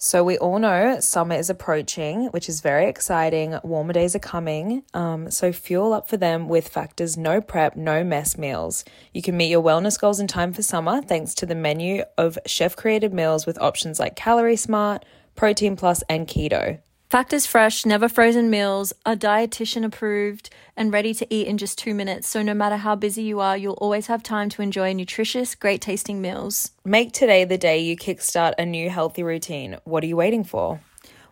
So, we all know summer is approaching, which is very exciting. Warmer days are coming. Um, so, fuel up for them with Factor's no prep, no mess meals. You can meet your wellness goals in time for summer thanks to the menu of chef created meals with options like Calorie Smart, Protein Plus, and Keto. Factor's fresh, never frozen meals are dietitian approved and ready to eat in just two minutes. So, no matter how busy you are, you'll always have time to enjoy nutritious, great tasting meals. Make today the day you kickstart a new healthy routine. What are you waiting for?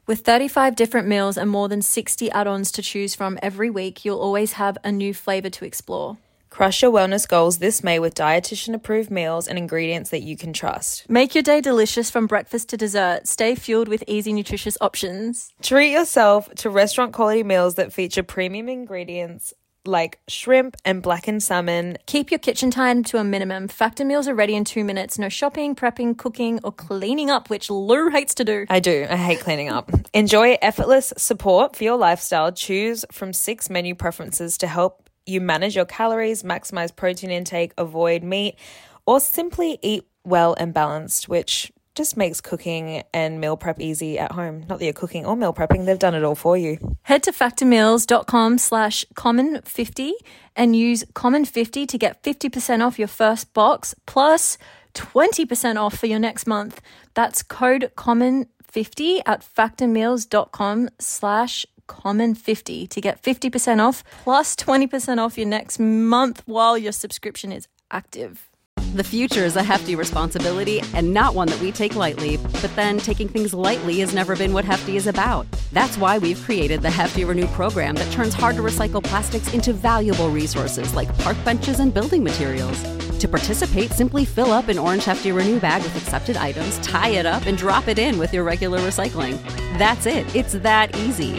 With 35 different meals and more than 60 add ons to choose from every week, you'll always have a new flavor to explore. Crush your wellness goals this May with dietitian approved meals and ingredients that you can trust. Make your day delicious from breakfast to dessert. Stay fueled with easy, nutritious options. Treat yourself to restaurant quality meals that feature premium ingredients like shrimp and blackened salmon. Keep your kitchen time to a minimum. Factor meals are ready in two minutes. No shopping, prepping, cooking, or cleaning up, which Lou hates to do. I do. I hate cleaning up. Enjoy effortless support for your lifestyle. Choose from six menu preferences to help you manage your calories, maximize protein intake, avoid meat, or simply eat well and balanced, which just makes cooking and meal prep easy at home. Not that you're cooking or meal prepping, they've done it all for you. Head to factormeals.com slash common50 and use common50 to get 50% off your first box plus 20% off for your next month. That's code common50 at factormeals.com slash common50 to get 50% off plus 20% off your next month while your subscription is active. The future is a hefty responsibility and not one that we take lightly. But then taking things lightly has never been what Hefty is about. That's why we've created the Hefty Renew program that turns hard to recycle plastics into valuable resources like park benches and building materials. To participate, simply fill up an orange Hefty Renew bag with accepted items, tie it up, and drop it in with your regular recycling. That's it. It's that easy.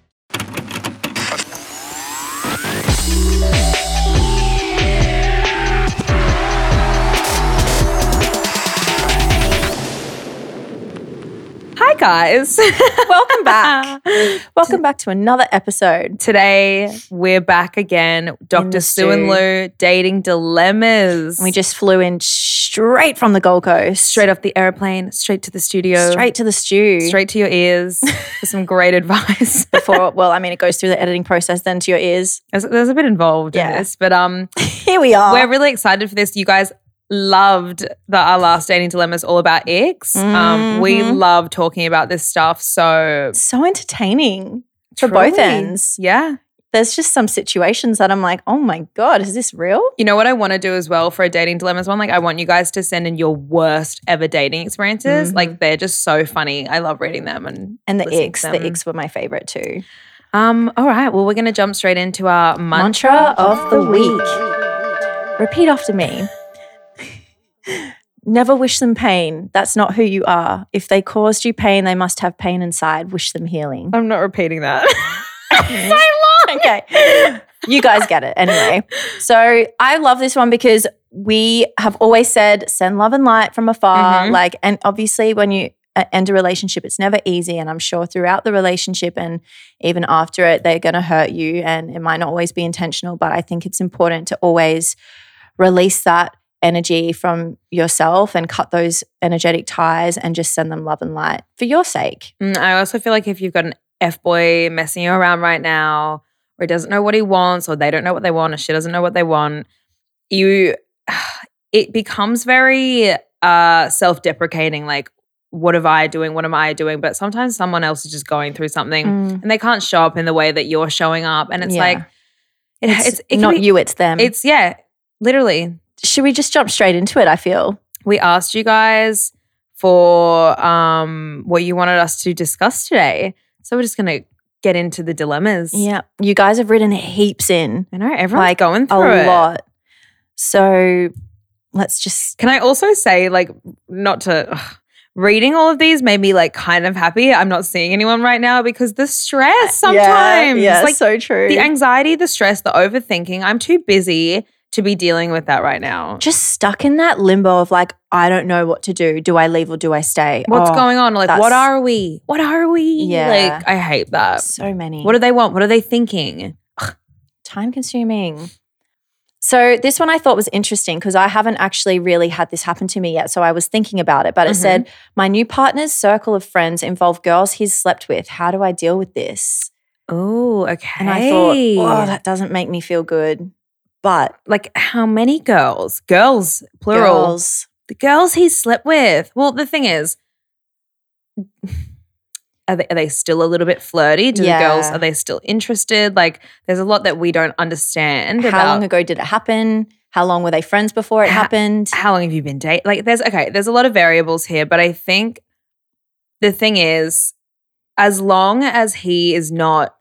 guys. Welcome back. Welcome back to another episode. Today, we're back again. Dr. Sue and. Lou dating dilemmas. We just flew in straight from the Gold Coast. straight off the airplane, straight to the studio, straight to the stew. straight to your ears for some great advice. before well, I mean it goes through the editing process then to your ears. there's, there's a bit involved Yeah. in this, but um, Here we are. we're really excited for this. You guys loved that our last dating dilemma is all about icks. Um, we Mhm. love talking about this stuff. So so entertaining for both truly, ends. yeah. There's just some situations that I'm like, oh my God, is this real? You know what I want to do as well for a dating dilemmas one? Like, I want you guys to send in your worst ever dating experiences. Mhm. Like, they're just so funny. I love reading them and And the icks, the icks were my favorite too. Um. All right. Well, we're gonna jump straight into our mantra, Mantra of the week. Repeat after me. Never wish them pain. That's not who you are. If they caused you pain, they must have pain inside. Wish them healing. I'm not repeating that. so long. okay. You guys get it anyway. So I love this one because we have always said send love and light from afar. Mhm. Like, and obviously, when you uh, end a relationship, it's never easy. And I'm sure throughout the relationship and even after it, they're going to hurt you. And it might not always be intentional, but I think it's important to always release that energy from yourself and cut those energetic ties and just send them love and light for your sake. Mm, I also feel like if you've got an F boy messing you around right now, or he doesn't know what he wants, or they don't know what they want, or she doesn't know what they want, you it becomes very uh self-deprecating, like, what am I doing? What am I doing? But sometimes someone else is just going through something Mm. and they can't show up in the way that you're showing up. And it's Yeah. like it, It's, it's, it not be- you, it's them. It's yeah, literally. Should we just jump straight into it? I feel. we asked you guys for um what you wanted us to discuss today. So we're just gonna get into the dilemmas. Yeah. You guys have written heaps in, I know everyone's Like, going a through it. lot. So let's just. Can I also say, like, not to ugh, reading all of these made me like kind of happy. I'm not seeing anyone right now because the stress sometimes, Yeah, yeah like so true. the anxiety, the stress, the overthinking. I'm too busy to be dealing with that right now. just stuck in that limbo of like, I don't know what to do. Do I leave or do I stay? What's Oh, going on? Like, what are we? What are we? Yeah. Like, I hate that. So many. What do they want? What are they thinking? time consuming. So this one I thought was interesting because I haven't actually really had this happen to me yet. So I was thinking about it, but it mm-hmm. said my new partner's circle of friends involve girls he's slept with. How do I deal with this? Oh, okay. And I thought, oh, that doesn't make me feel good. But like how many girls? Girls, plural. girls, The girls he slept with. Well, the thing is, are they, are they still a little bit flirty? Do the girls are they still interested? Like, there's a lot that we don't understand how about long ago did it happen? How long were they friends before it Ha- happened? how long have you been dating? Like, there's okay, there's a lot of variables here, but I think the thing is, as long as he is not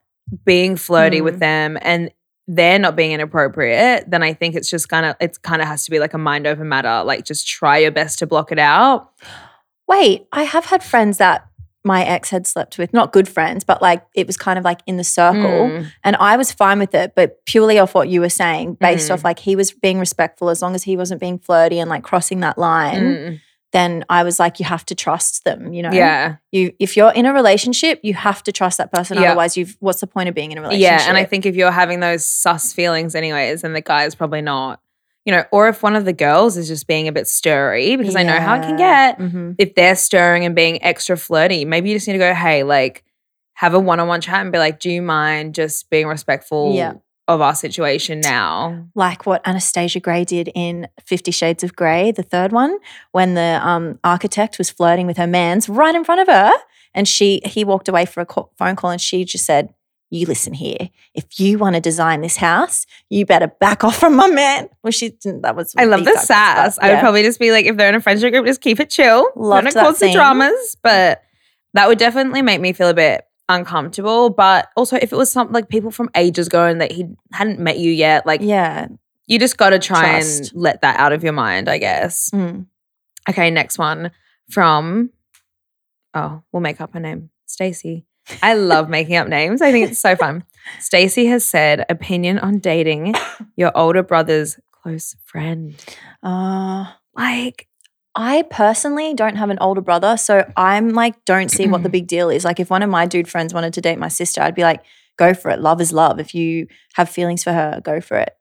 being flirty Mm. with them and they're not being inappropriate, then I think it's just kind of it's kind of has to be like a mind over matter. Like, just try your best to block it out. Wait, I have had friends that my ex had slept with, not good friends, but like it was kind of like in the circle. Mm. And I was fine with it, but purely off what you were saying, based Mhm. off like he was being respectful, as long as he wasn't being flirty and like crossing that line, Mm. Then I was like, you have to trust them, you know? Yeah. You if you're in a relationship, you have to trust that person. Yeah. Otherwise, you've what's the point of being in a relationship? Yeah, and I think if you're having those sus feelings anyways, then the guy is probably not, you know, or if one of the girls is just being a bit stirry, because I know how it can get. Mhm. If they're stirring and being extra flirty, maybe you just need to go, hey, like, have a one-on-one chat and be like, do you mind just being respectful Yeah. Of our situation now? like what Anastasia Grey did in Fifty Shades of Grey, the third one, when the um, architect was flirting with her man's right in front of her, and she he walked away for a call, phone call, and she just said, "You listen here. If you want to design this house, you better back off from my man." Well, she didn't. That was I love the sass. but I would probably just be like, if they're in a friendship group, just keep it chill. Don't that cause the dramas, but that would definitely make me feel a bit uncomfortable. But also, if it was something like people from ages ago and that he hadn't met you yet, like yeah. you just got to try Trust. and let that out of your mind, I guess. Mm. Okay, next one from oh, we'll make up her name, Stacy. I love making up names. I think it's so fun. Stacy has said opinion on dating your older brother's close friend. Uh, Like I personally don't have an older brother, so I'm like, don't see what the big deal is. Like, if one of my dude friends wanted to date my sister, I'd be like, go for it. Love is love. If you have feelings for her, go for it.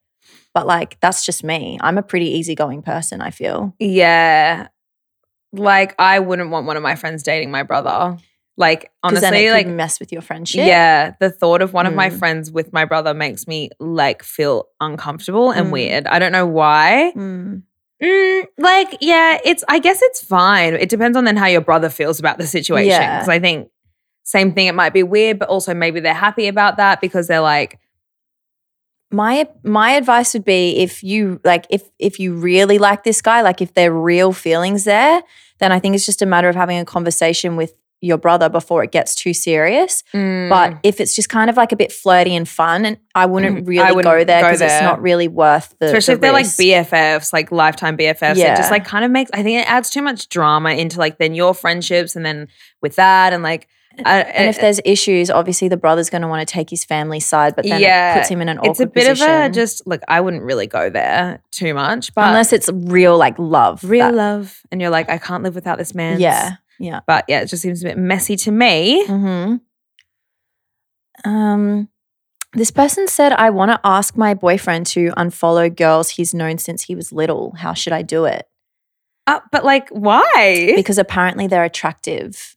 But like, that's just me. I'm a pretty easygoing person, I feel. Yeah. Like I wouldn't want one of my friends dating my brother. Like honestly, like mess with your friendship. yeah, the thought of one of my Mm. friends with my brother makes me like feel uncomfortable and Mm. weird. I don't know why. Mm. Mm, like yeah, it's I guess it's fine. It depends on then how your brother feels about the situation. Yeah. Because I think same thing. It might be weird, but also maybe they're happy about that because they're like, My my advice would be if you like if if you really like this guy, like if there are real feelings there, then I think it's just a matter of having a conversation with your brother before it gets too serious. mm, But if it's just kind of like a bit flirty and fun, and I wouldn't Mm, really I wouldn't go there because it's not really worth the. especially the if they're like. BFFs, like lifetime BFFs, it just like kind of makes. I think it adds too much drama into like then your friendships, and then with that, and like, I, And if there's issues, obviously the brother's going to want to take his family side, but then Yeah, it puts him in an awkward it's a bit position. of a just like I wouldn't really go there too much, but unless it's real like love, real that- love, and you're like, I can't live without this man. Yeah, yeah. but yeah, it just seems a bit messy to me. hmm Um, this person said, "I want to ask my boyfriend to unfollow girls he's known since he was little. How should I do it? Uh, but like, why? Because apparently they're attractive.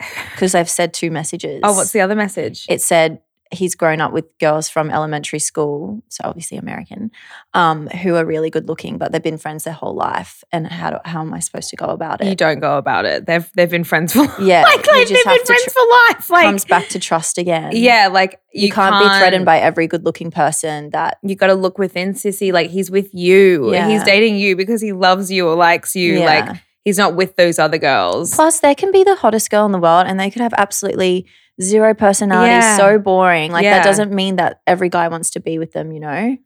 Because I've said two messages. oh, what's the other message? it said he's grown up with girls from elementary school, so obviously American, um, who are really good looking, but they've been friends their whole life. And how do, how am I supposed to go about it? you don't go about it. They've they've been friends for Yeah, like, like they've been friends tr- for life. Like Comes back to trust again. yeah, like you, can't, be threatened by every good looking person that. you got to look within sissy like he's with you Yeah. he's dating you because he loves you or likes you Yeah. like he's not with those other girls Plus, they can be the hottest girl in the world, and they could have absolutely zero personality, Yeah. so boring. Like Yeah. that doesn't mean that every guy wants to be with them. You know.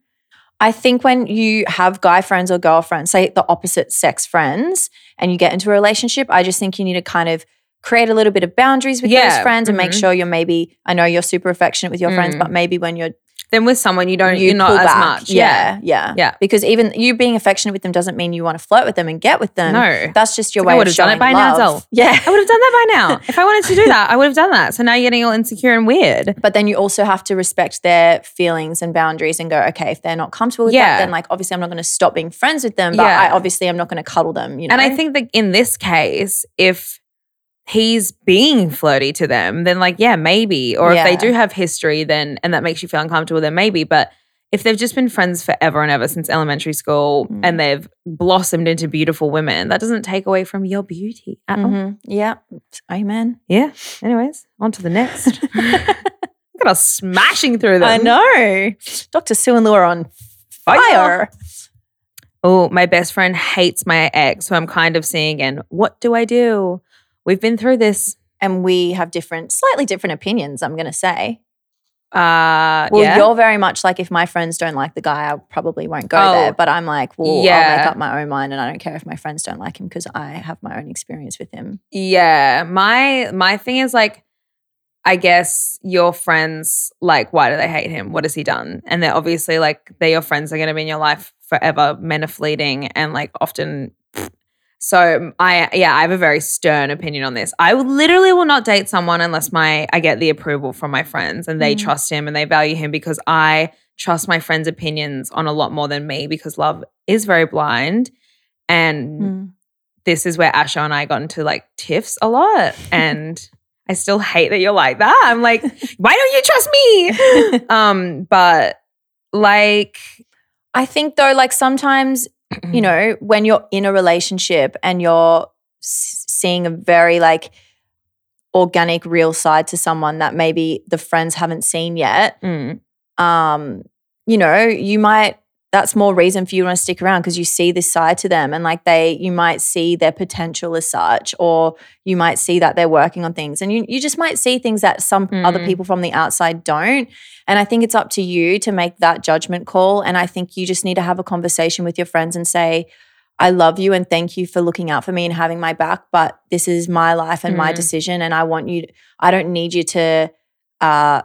I think when you have guy friends or girlfriends, say the opposite sex friends, and you get into a relationship, I just think you need to kind of create a little bit of boundaries with Yeah, those friends and make mhm. sure you're maybe, I know you're super affectionate with your friends, Mm. but maybe when you're then with someone you don't you are not as back. much. Yeah, yeah, Yeah. Because even you being affectionate with them doesn't mean you want to flirt with them and get with them. No. that's just your like I way would of have done it by now, love. Yeah, I would have done that by now. if I wanted to do that, I would have done that. So now you're getting all insecure and weird. but then you also have to respect their feelings and boundaries and go, okay, if they're not comfortable with Yeah. that, then like obviously I'm not going to stop being friends with them, but Yeah. I obviously I'm not going to cuddle them. You know, And I think that in this case, if he's being flirty to them, then like, yeah, maybe. Or if they do have history, then and that makes you feel uncomfortable, then maybe. But if they've just been friends forever and ever since elementary school Mm. and they've blossomed into beautiful women, that doesn't take away from your beauty at all. Mhm. yeah, amen. Yeah. Anyways, on to the next. Look at us smashing through them. I know, Dr. Sue and Laura on Fire. fire. Oh, my best friend hates my ex, who I'm kind of seeing again. What do I do? We've been through this. And we have different, slightly different opinions. I'm going to say. Uh, Well, yeah. you're very much like if my friends don't like the guy, I probably won't go Oh, there. But I'm like, well, yeah. I'll make up my own mind, and I don't care if my friends don't like him because I have my own experience with him. Yeah, my my thing is like, I guess your friends like, why do they hate him? What has he done? And they're obviously like, they're your friends. They're going to be in your life forever. Men are fleeting, and like often. So I yeah, I have a very stern opinion on this. I literally will not date someone unless my I get the approval from my friends and they Mm. trust him and they value him because I trust my friends' opinions on a lot more than me because love is very blind and Mm. this is where Asha and I got into like tiffs a lot. And I still hate that you're like that. I'm like, why don't you trust me? um, but like, I think though, like sometimes Mm. you know, when you're in a relationship and you're seeing a very like organic, real side to someone that maybe the friends haven't seen yet, Mm, um, you know, you might that's more reason for you to want to stick around because you see this side to them and like they you might see their potential as such or you might see that they're working on things and you you just might see things that some other Mm. people from the outside don't and i think it's up to you to make that judgment call and i think you just need to have a conversation with your friends and say I love you and thank you for looking out for me and having my back, but this is my life and my Mm. decision. And I want you, I don't need you to uh,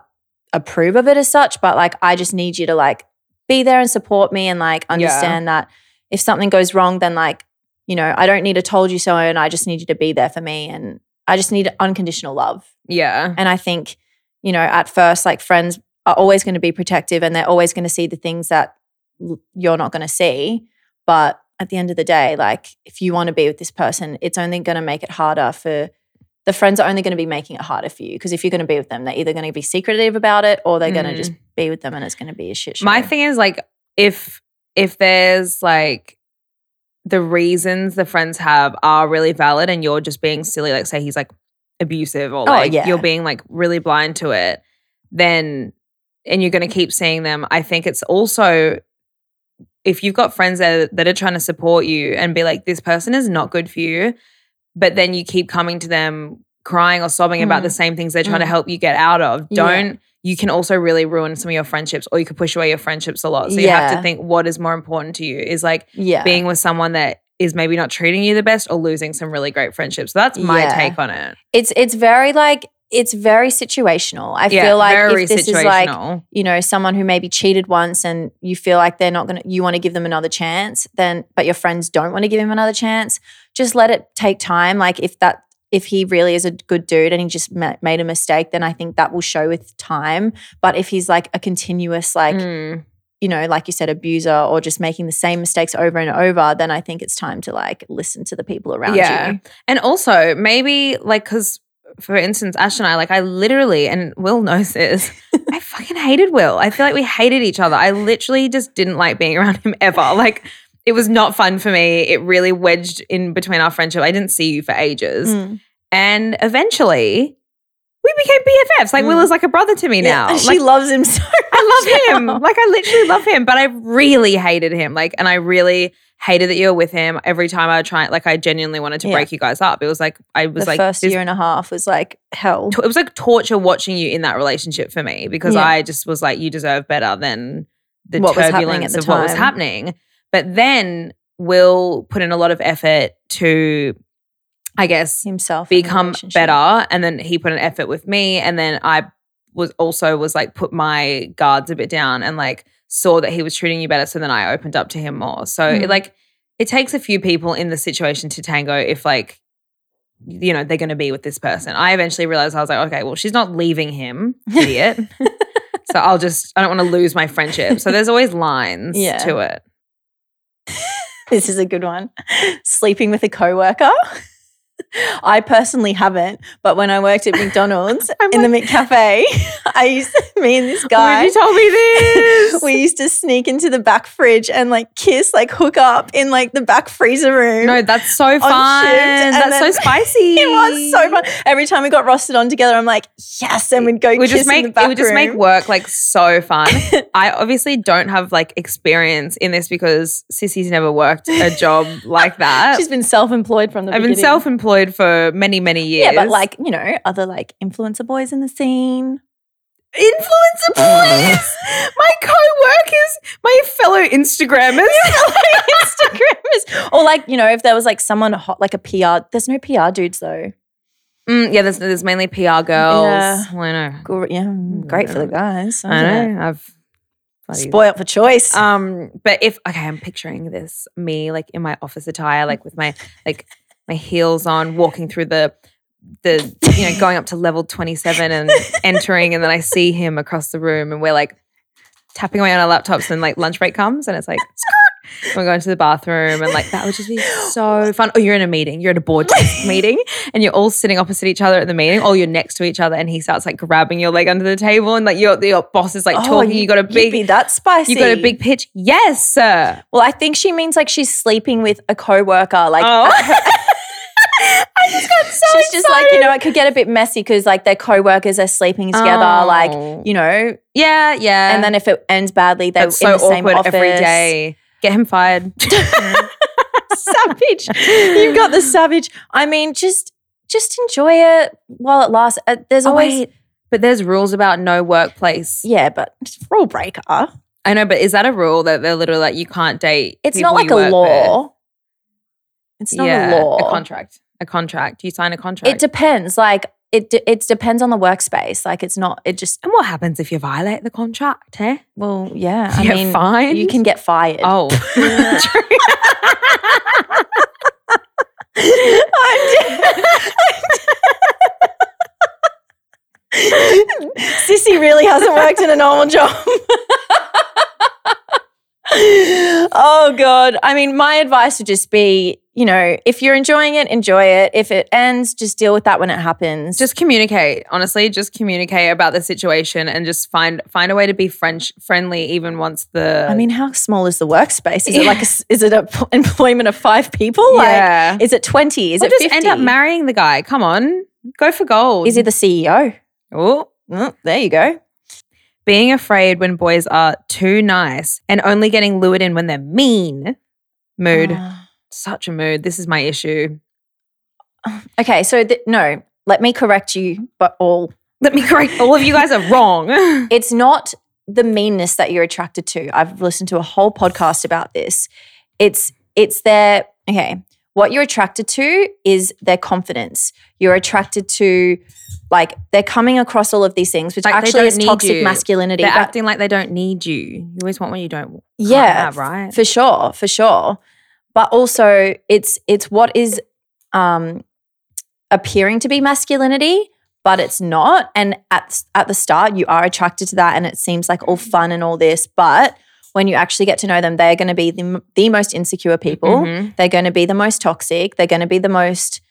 approve of it as such, but like, I just need you to like be there and support me and like understand that if something goes wrong, then like, you know, I don't need a told you so and I just need you to be there for me. And I just need unconditional love. yeah. And I think, you know, at first, like friends are always going to be protective and they're always going to see the things that you're not going to see. But at the end of the day, like if you want to be with this person, it's only going to make it harder for the friends are only going to be making it harder for you. Because if you're going to be with them, they're either going to be secretive about it or they're going to mm. just be with them and it's going to be a shit show. My thing is like, if if there's like the reasons the friends have are really valid and you're just being silly, like say he's like abusive or Oh, like yeah. you're being like really blind to it, then and you're going to keep seeing them. I think it's also if you've got friends that, that are trying to support you and be like, this person is not good for you, but then you keep coming to them crying or sobbing about Mm. the same things they're trying to Mm. help you get out of, don't Yeah. You can also really ruin some of your friendships or you could push away your friendships a lot. So you have to think what is more important to you is like yeah. being with someone that is maybe not treating you the best or losing some really great friendships. So that's my Yeah. take on it. it's it's very like it's very situational. I yeah, feel like very if this is like you know someone who maybe cheated once and you feel like they're not going to you want to give them another chance then but your friends don't want to give him another chance just let it take time like if that if he really is a good dude and he just ma- made a mistake then i think that will show with time but if he's like a continuous like Mm. you know like you said abuser or just making the same mistakes over and over then i think it's time to like listen to the people around Yeah. you And also maybe like because for instance, Ash and I, like I literally, and Will knows this, I fucking hated Will. I feel like we hated each other. I literally just didn't like being around him ever. Like it was not fun for me. It really wedged in between our friendship. I didn't see you for ages. Mm. And eventually we became BFFs. Like Will Mm. is like a brother to me now. Yeah, and Like, she loves him so I love him. Like I literally love him, but I really hated him. Like, and I really hated that you were with him. Every time I try, like, I genuinely wanted to Yeah. break you guys up. It was like I was the like first this- year and a half was like hell It was like torture watching you in that relationship for me because Yeah. I just was like, you deserve better than the What was happening at turbulence the of what was happening. But then Will put in a lot of effort to, I guess, himself become better. And then he put an effort with me. And then I was also was like put my guards a bit down and like saw that he was treating you better. So then I opened up to him more. So it Mm. like it takes a few people in the situation to tango if like you know they're going to be with this person. I eventually realized I was like, okay, well she's not leaving him, idiot. so I'll just I don't want to lose my friendship. So there's always lines Yeah. to it. This is a good one. Sleeping with a coworker. I personally haven't, but when I worked at McDonald's in the McCafe, I used me and this guy. you told me this? we used to sneak into the back fridge and like kiss, like hook up in like the back freezer room. no, that's so fun. That's so spicy. it was so fun. Every time we got rostered on together, I'm like, yes, and we'd go kiss just make in the back it would just make work like so fun. I obviously don't have like experience in this because Sissy's never worked a job like that. She's been self-employed from the I've been beginning. Self-employed for many, many years. Yeah, but like you know, other like influencer boys in the scene. influencer boys, my co-workers, my fellow Instagrammers. Instagrammers, or like you know, if there was like someone hot, like a PR. There's no PR dudes though. Mm, yeah, there's there's mainly PR girls. Yeah. Well, I know. Gr- Yeah, great for the guys. I know. I've bloody- Spoiled for choice. Um, but if okay, I'm picturing this me like in my office attire, like with my like my heels on, walking through the the you know going up to level 27 and entering, and then I see him across the room, and we're like tapping away on our laptops, and like lunch break comes, and it's like. We're going to the bathroom and like that would just be so fun. Oh, you're in a meeting, you're at a board meeting, and you're all sitting opposite each other at the meeting, or you're next to each other, and he starts like grabbing your leg under the table, and like your your boss is like oh, talking. You, got a Oh, big be that spicy. you got a big pitch. Yes, sir. Well, I think she means like she's sleeping with a coworker. Like Oh. she's just like you know, it could get a bit messy because like their coworkers are sleeping together. Oh. Like you know, yeah, yeah. and then if it ends badly, they're that's in so the same awkward office. every day. Get him fired. savage. You've got the savage. I mean, just just enjoy it while it lasts. Uh, there's Oh, always wait. but there's rules about no workplace. yeah, but it's a rule breaker. I know, but is that a rule that they're literally like you can't date? It's not like a law. with? It's not yeah, a law. A contract. A contract. You sign a contract. It depends. Like it, de- it depends on the workspace. Like it's not. It just and what happens if you violate the contract? Eh? well, yeah. You I get mean, fined? you can get fired. Oh, Sissy really hasn't worked in a normal job. oh god. I mean, my advice would just be, you know, if you're enjoying it, enjoy it. If it ends, just deal with that when it happens. just communicate honestly just communicate about the situation and just find find a way to be french friendly even once the I mean, how small is the workspace? Is it like a, is it a p- employment of 5 people? Yeah. Like is it 20? Is or it just 50? end up marrying the guy come on go for gold Is he the CEO? oh Mm, there you go. Being afraid when boys are too nice and only getting lured in when they're mean mood Ah. such a mood this is my issue Okay, so th- no, let me correct you, but all. let me correct all of you guys are wrong It's not the meanness that you're attracted to. I've listened to a whole podcast about this. It's it's their okay. What you're attracted to is their confidence. You're attracted to like they're coming across all of these things, which Like actually is toxic you. masculinity. they're acting like they don't need you you always want what you don't yeah, have, right for sure, for sure. But also, it's it's what is um, appearing to be masculinity, but it's not. And at at the start, you are attracted to that, and it seems like all fun and all this. But when you actually get to know them, they're going to be the, the most insecure people. Mhm. They're going to be the most toxic. They're going to be the most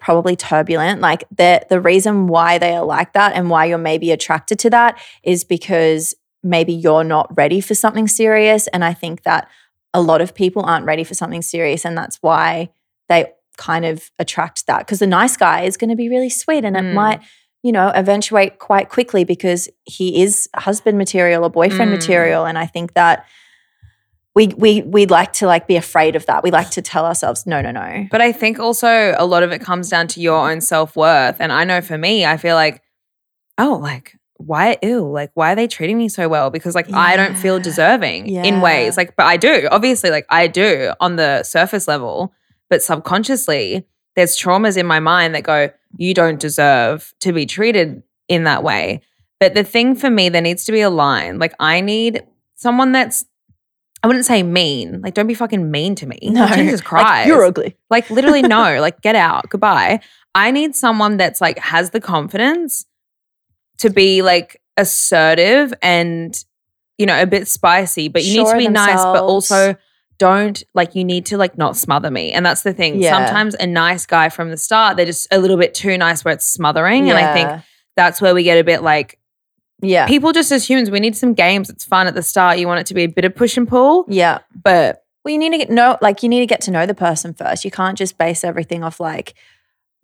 probably turbulent. Like the the reason why they are like that and why you're maybe attracted to that is because maybe you're not ready for something serious. And I think that a lot of people aren't ready for something serious, and that's why they kind of attract that. Because the nice guy is going to be really sweet, and it Mm. might. You know, eventuate quite quickly because he is husband material or boyfriend Mm. material, and I think that we we we like to like be afraid of that. We like to tell ourselves, no, no, no. But I think also a lot of it comes down to your own self worth. And I know for me, I feel like, oh, like, why, ew, like, why are they treating me so well? Because, like, I don't feel Yeah. deserving in ways. Like, but I do, obviously, like, I do on the surface level, but subconsciously, there's traumas in my mind that go, you don't deserve to be treated in that way. But the thing for me, there needs to be a line. Like I need someone that's I wouldn't say mean. Like, don't be fucking mean to me. Jesus Christ. Like, you're ugly. Like literally, no. like, get out. Goodbye. I need someone that's like has the confidence to be like assertive and you know a bit spicy, but you need to be nice, but also don't like you need to like not smother me. And that's the thing. Yeah. Sometimes a nice guy from the start, they're just a little bit too nice where it's smothering. And I think that's where we get a bit like Yeah. people just as humans, we need some games. It's fun at the start. You want it to be a bit of push and pull, Yeah. but Well, you need to get know like you need to get to know the person first. You can't just base everything off like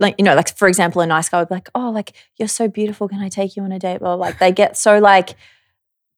like you know, like for example, a nice guy would be like, "Oh, like you're so beautiful. Can I take you on a date?" Well, like they get so like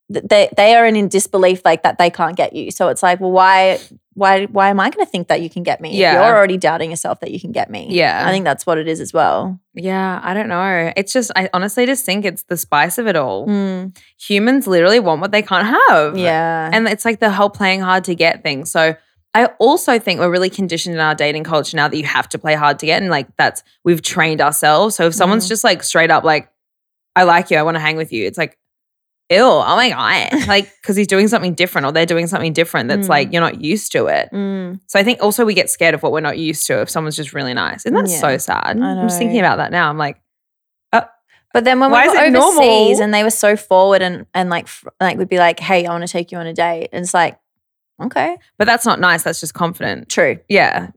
they they are in disbelief like that they can't get you. So it's like, well, why why why am I going to think that you can get me? if you're already doubting yourself that you can get me. Yeah. I think that's what it is as well. yeah, I don't know. It's just, I honestly just think it's the spice of it all. Mm, Humans literally want what they can't have. yeah, And it's like the whole playing hard to get thing. So I also think we're really conditioned in our dating culture now that you have to play hard to get. And like that's, we've trained ourselves. So if someone's Mhm. just like straight up like, I like you, I want to hang with you, it's like, ew, oh my God. like, because he's doing something different or they're doing something different that's Mm. like, you're not used to it. Mm, So I think also we get scared of what we're not used to if someone's just really nice. Isn't that Yeah. so sad? I'm just thinking about that now. I'm like, But then when we were overseas normal? and they were so forward and and like like would be like, "Hey, I want to take you on a date," and it's like, okay, but that's not nice. That's just confident. true, Yeah.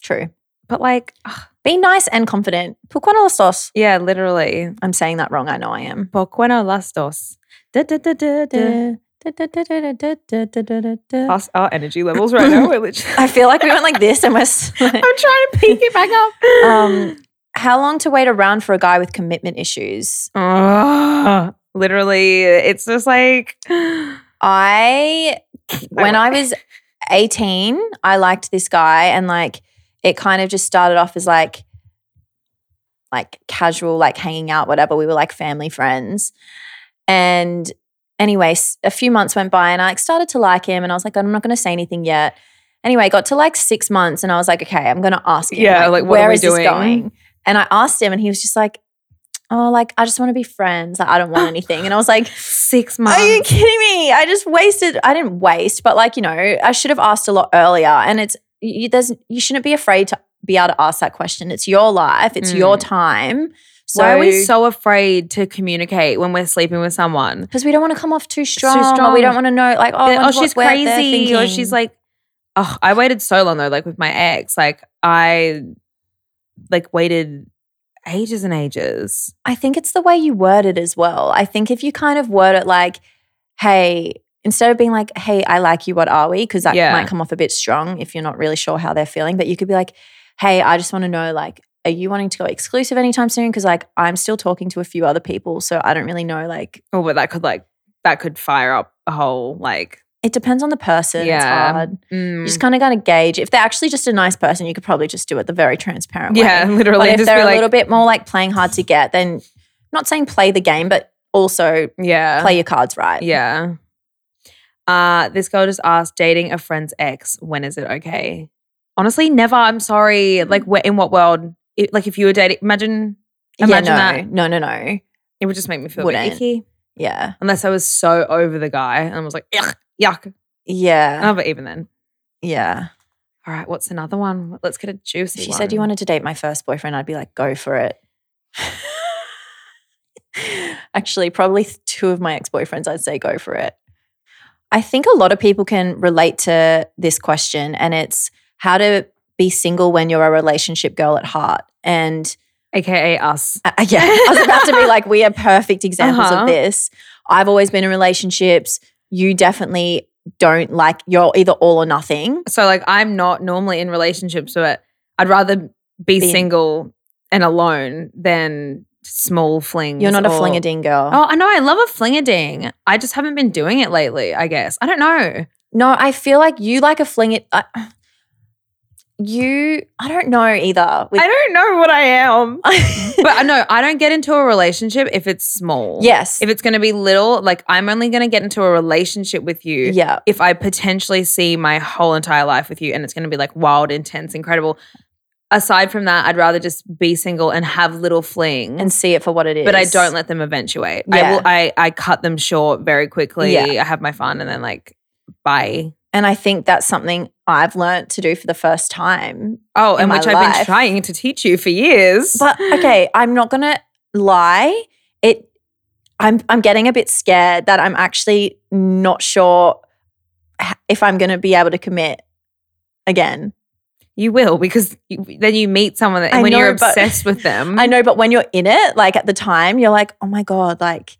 true. But like, ugh, Be nice and confident. No los dos? yeah, literally. I'm saying that wrong. I know I am. Por no las dos? I our energy levels right now. We're feel like we went like this and we're. I'm trying to peak it back up. um, how long to wait around for a guy with commitment issues? Literally, it's just like, I when I was 18, I liked this guy and like it kind of just started off as like like casual like hanging out whatever we were like family friends. And anyway, a few months went by and I like started to like him and I was like I'm not going to say anything yet. Anyway, got to like 6 months and I was like okay, I'm going to ask him Yeah, like, what are where we is this going? And I asked him and he was just like Oh, like I just want to be friends. Like I don't want anything. And I was like, six months. are you kidding me? I just wasted. I didn't waste, but like you know, I should have asked a lot earlier. And it's you, there's you shouldn't be afraid to be able to ask that question. It's your life. It's your Mm. time. So Why are we so afraid to communicate when we're sleeping with someone? because we don't want to come off too strong. Or strong. we don't want to know like oh, oh, she's crazy, or she's like, oh, I waited so long though. Like with my ex, like I like waited ages and ages. I think it's the way you word it as well. I think if you kind of word it like, hey. Instead of being like, hey, I like you, what are we? Because that Yeah. might come off a bit strong if you're not really sure how they're feeling. But you could be like, hey, I just want to know, like, are you wanting to go exclusive anytime soon? Because like I'm still talking to a few other people, so I don't really know. Like Oh, but that could like that could fire up a whole like it depends on the person. It's Yeah. hard. mm, You just kind of got to gauge. If they're actually just a nice person, you could probably just do it the very transparent way. yeah, literally. But if just they're a like, little bit more like playing hard to get, then not saying play the game, but also yeah, play your cards right. yeah. Uh, this girl just asked, dating a friend's ex, when is it okay? Honestly, never. I'm sorry. Like, where, in what world? It, like, if you were dating, imagine, Yeah, imagine no, that. no, no, no. It would just make me feel a bit icky. Yeah, Unless I was so over the guy and I was like, yuck, yuck. yeah, Oh, but even then. yeah. All right, what's another one? Let's get a juicy If she one. said you wanted to date my first boyfriend, I'd be like, go for it. Actually, probably two of my ex boyfriends, I'd say go for it. I think a lot of people can relate to this question, and it's how to be single when you're a relationship girl at heart. And AKA us. uh, yeah, I was about to be like, we are perfect examples Uh-huh. of this. I've always been in relationships. You definitely don't like, you're either all or nothing. So, like, I'm not normally in relationships, but I'd rather be Be in- single and alone than small flings. You're not a or- fling a ding girl. Oh, I know. I love a fling a ding. I just haven't been doing it lately, I guess. I don't know. No, I feel like you like a fling it. Uh, you, I don't know either. With, I don't know what I am. but no, I don't get into a relationship if it's small. yes. If it's going to be little, like I'm only going to get into a relationship with you yeah. if I potentially see my whole entire life with you and it's going to be like wild, intense, incredible. aside from that, I'd rather just be single and have little flings. and see it for what it is. but I don't let them eventuate. I Yeah. will. I I cut them short very quickly. Yeah. I have my fun, and then like, bye. And I think that's something I've learned to do for the first time. Oh, In and which I've been trying to teach you for years. But okay, I'm not gonna lie. It I'm I'm getting a bit scared that I'm actually not sure if I'm gonna be able to commit again. you will because you, then you meet someone that I when you're know, but- obsessed with them. I know, but when you're in it, like at the time, you're like, oh my God, like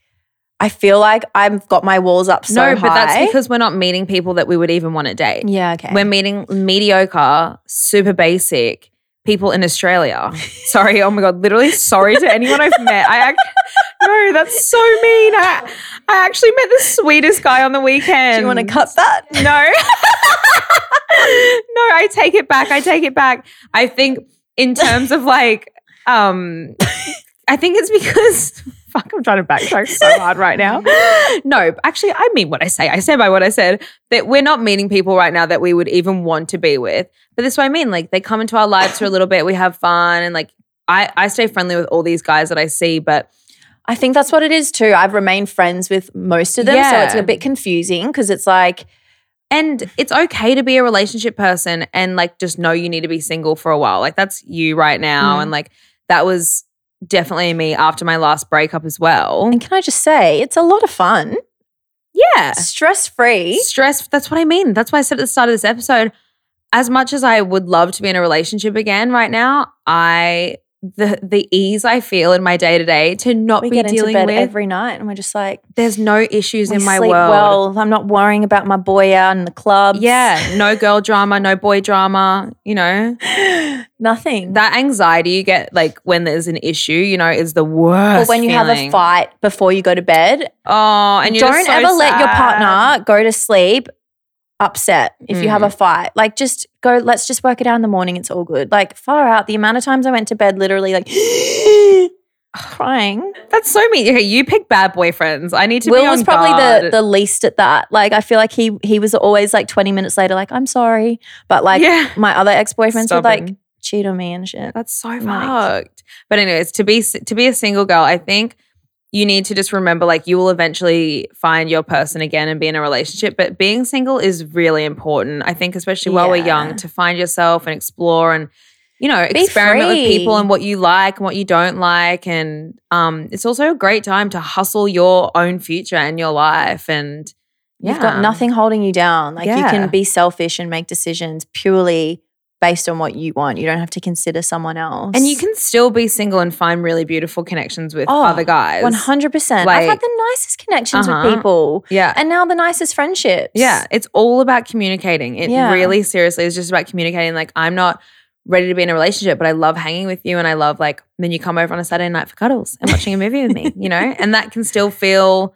I feel like I've got my walls up so no, but that's because we're not meeting people that we would even want to date. Yeah, okay. We're meeting mediocre, super basic people in Australia. sorry, oh my god, literally sorry to anyone I've met. I act- no, that's so mean. I, I actually met the sweetest guy on the weekend. Do you want to cut that? No. no, I take it back. I take it back. I think in terms of like um I think it's because fuck I'm trying to backtrack so hard right now. No, actually I mean what I say. I stand by what I said. That we're not meeting people right now that we would even want to be with. But this is what I mean. Like they come into our lives for a little bit, we have fun and like I, I stay friendly with all these guys that I see, but I think that's what it is too. I've remained friends with most of them. Yeah. So it's a bit confusing because it's like, And it's okay to be a relationship person and like just know you need to be single for a while. Like that's you right now. Mm. And like that was definitely me after my last breakup as well. and can I just say, it's a lot of fun, Yeah. stress free. Stress. That's what I mean. That's why I said at the start of this episode, as much as I would love to be in a relationship again right now, I the the ease I feel in my day to day to not We be dealing with every night and we're just like, there's no issues in my world. well. I'm not worrying about my boy out in the clubs. yeah, no girl drama, no boy drama, you know. Nothing. that anxiety you get like when there's an issue, you know, is the worst. or when you have a feeling. fight before you go to bed, Oh, and you're don't just so ever let your sad. partner go to sleep upset if you have Mm. a fight. Like just go, let's just work it out in the morning. It's all good. Like far out. The amount of times I went to bed literally like crying. That's so mean. Okay, you pick bad boyfriends. I need to Will be on was probably guard. the the least at that. Like I feel like he he was always like 20 minutes later, like, I'm sorry. But like yeah. my other ex-boyfriends would like Stubborn. Cheat on me and shit. That's so Like- fucked. But anyways, to be to be a single girl, I think you need to just remember like you will eventually find your person again and be in a relationship. But being single is really important. I think, especially while we're young, to find yourself and explore and you know Be experiment with people and what you like and what you don't like. And um, it's also a great time to hustle your own future and your life. And You've yeah. got nothing holding you down. Like you can be selfish and make decisions purely based on what you want. You don't have to consider someone else. And you can still be single and find really beautiful connections with Oh, other guys. 100%. I've had the nicest connections Uh-huh. with people Yeah. and now the nicest friendships. Yeah, it's all about communicating. It Yeah. really seriously is just about communicating. Like, I'm not ready to be in a relationship, but I love hanging with you and I love like then you come over on a Saturday night for cuddles and watching a movie with me, you know? And that can still feel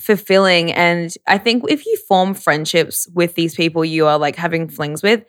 fulfilling. And I think if you form friendships with these people you are like having flings with,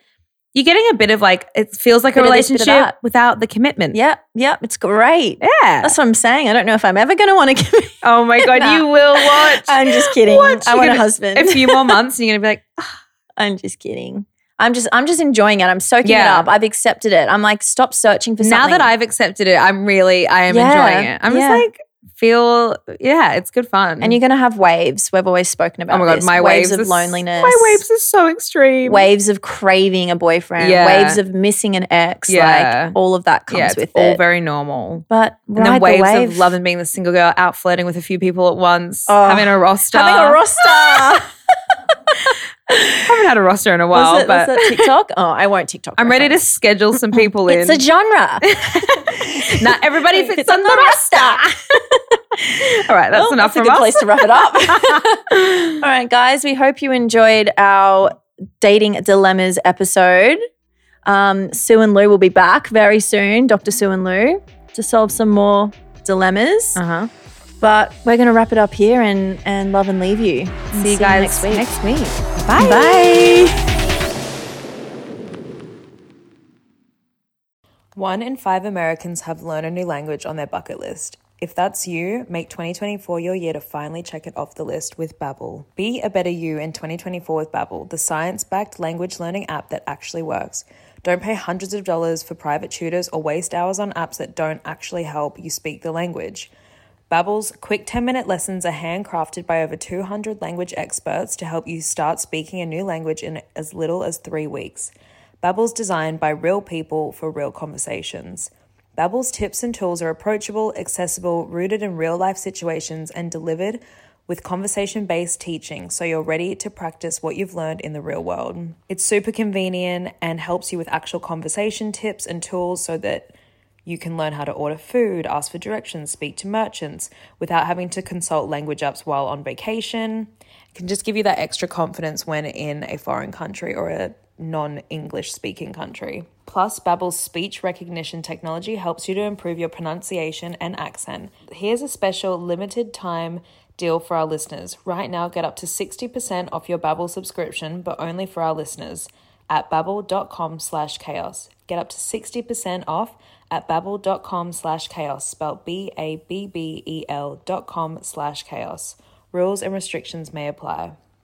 you're getting a bit of like it feels like a Bit of this, relationship without the commitment. Yep. Yep. It's great. Yeah. That's what I'm saying. I don't know if I'm ever going to want to commit. oh my God, Nah. you will watch. I'm just kidding. What? I You're want a gonna- husband. a few more months and you're gonna be like, ah. I'm just kidding. I'm just I'm just enjoying it. I'm soaking Yeah. it up. I've accepted it. I'm like, stop searching for now something. that I've accepted it, I'm really I am Yeah, enjoying it. I'm yeah. just like feel yeah, it's good fun. and you're gonna have waves. We've always spoken about oh my god, this. my waves, of are loneliness. My waves are so extreme. waves of craving a boyfriend, Yeah. waves of missing an ex, Yeah. like all of that comes yeah, it's with all it. very normal. but And then waves the wave. of loving being the single girl, out flirting with a few people at once, Oh, having a roster. having a roster. haven't had a roster in a while, was, it, was but TikTok? Oh, I won't TikTok. I'm ready to schedule some people in. It's a genre. Not everybody fits, on the roster. All right, that's Well, enough that's a good us. place to wrap it up. All right, guys, we hope you enjoyed our dating dilemmas episode. Um, Sue and Lou will be back very soon, Dr. Sue and Lou, to solve some more dilemmas. uh-huh. But we're going to wrap it up here and, and love and leave you. And See you guys next week. next week. Bye. Bye. One in five Americans have learned a new language on their bucket list. If that's you, make 2024 your year to finally check it off the list with Babbel. Be a better you in 2024 with Babbel, the science-backed language learning app that actually works. Don't pay hundreds of dollars for private tutors or waste hours on apps that don't actually help you speak the language. Babbel's quick 10-minute lessons are handcrafted by over 200 language experts to help you start speaking a new language in as little as 3 weeks. Babbel's designed by real people for real conversations. Babbel's tips and tools are approachable, accessible, rooted in real-life situations and delivered with conversation-based teaching so you're ready to practice what you've learned in the real world. It's super convenient and helps you with actual conversation tips and tools so that you can learn how to order food, ask for directions, speak to merchants without having to consult language apps while on vacation. It can just give you that extra confidence when in a foreign country or a non-English speaking country. Plus, Babbel's speech recognition technology helps you to improve your pronunciation and accent. Here's a special limited time deal for our listeners. Right now, get up to 60% off your Babbel subscription, but only for our listeners at babbel.com slash chaos. Get up to 60% off at babbel.com slash chaos, spelled B-A-B-B-E-L dot com slash chaos. Rules and restrictions may apply.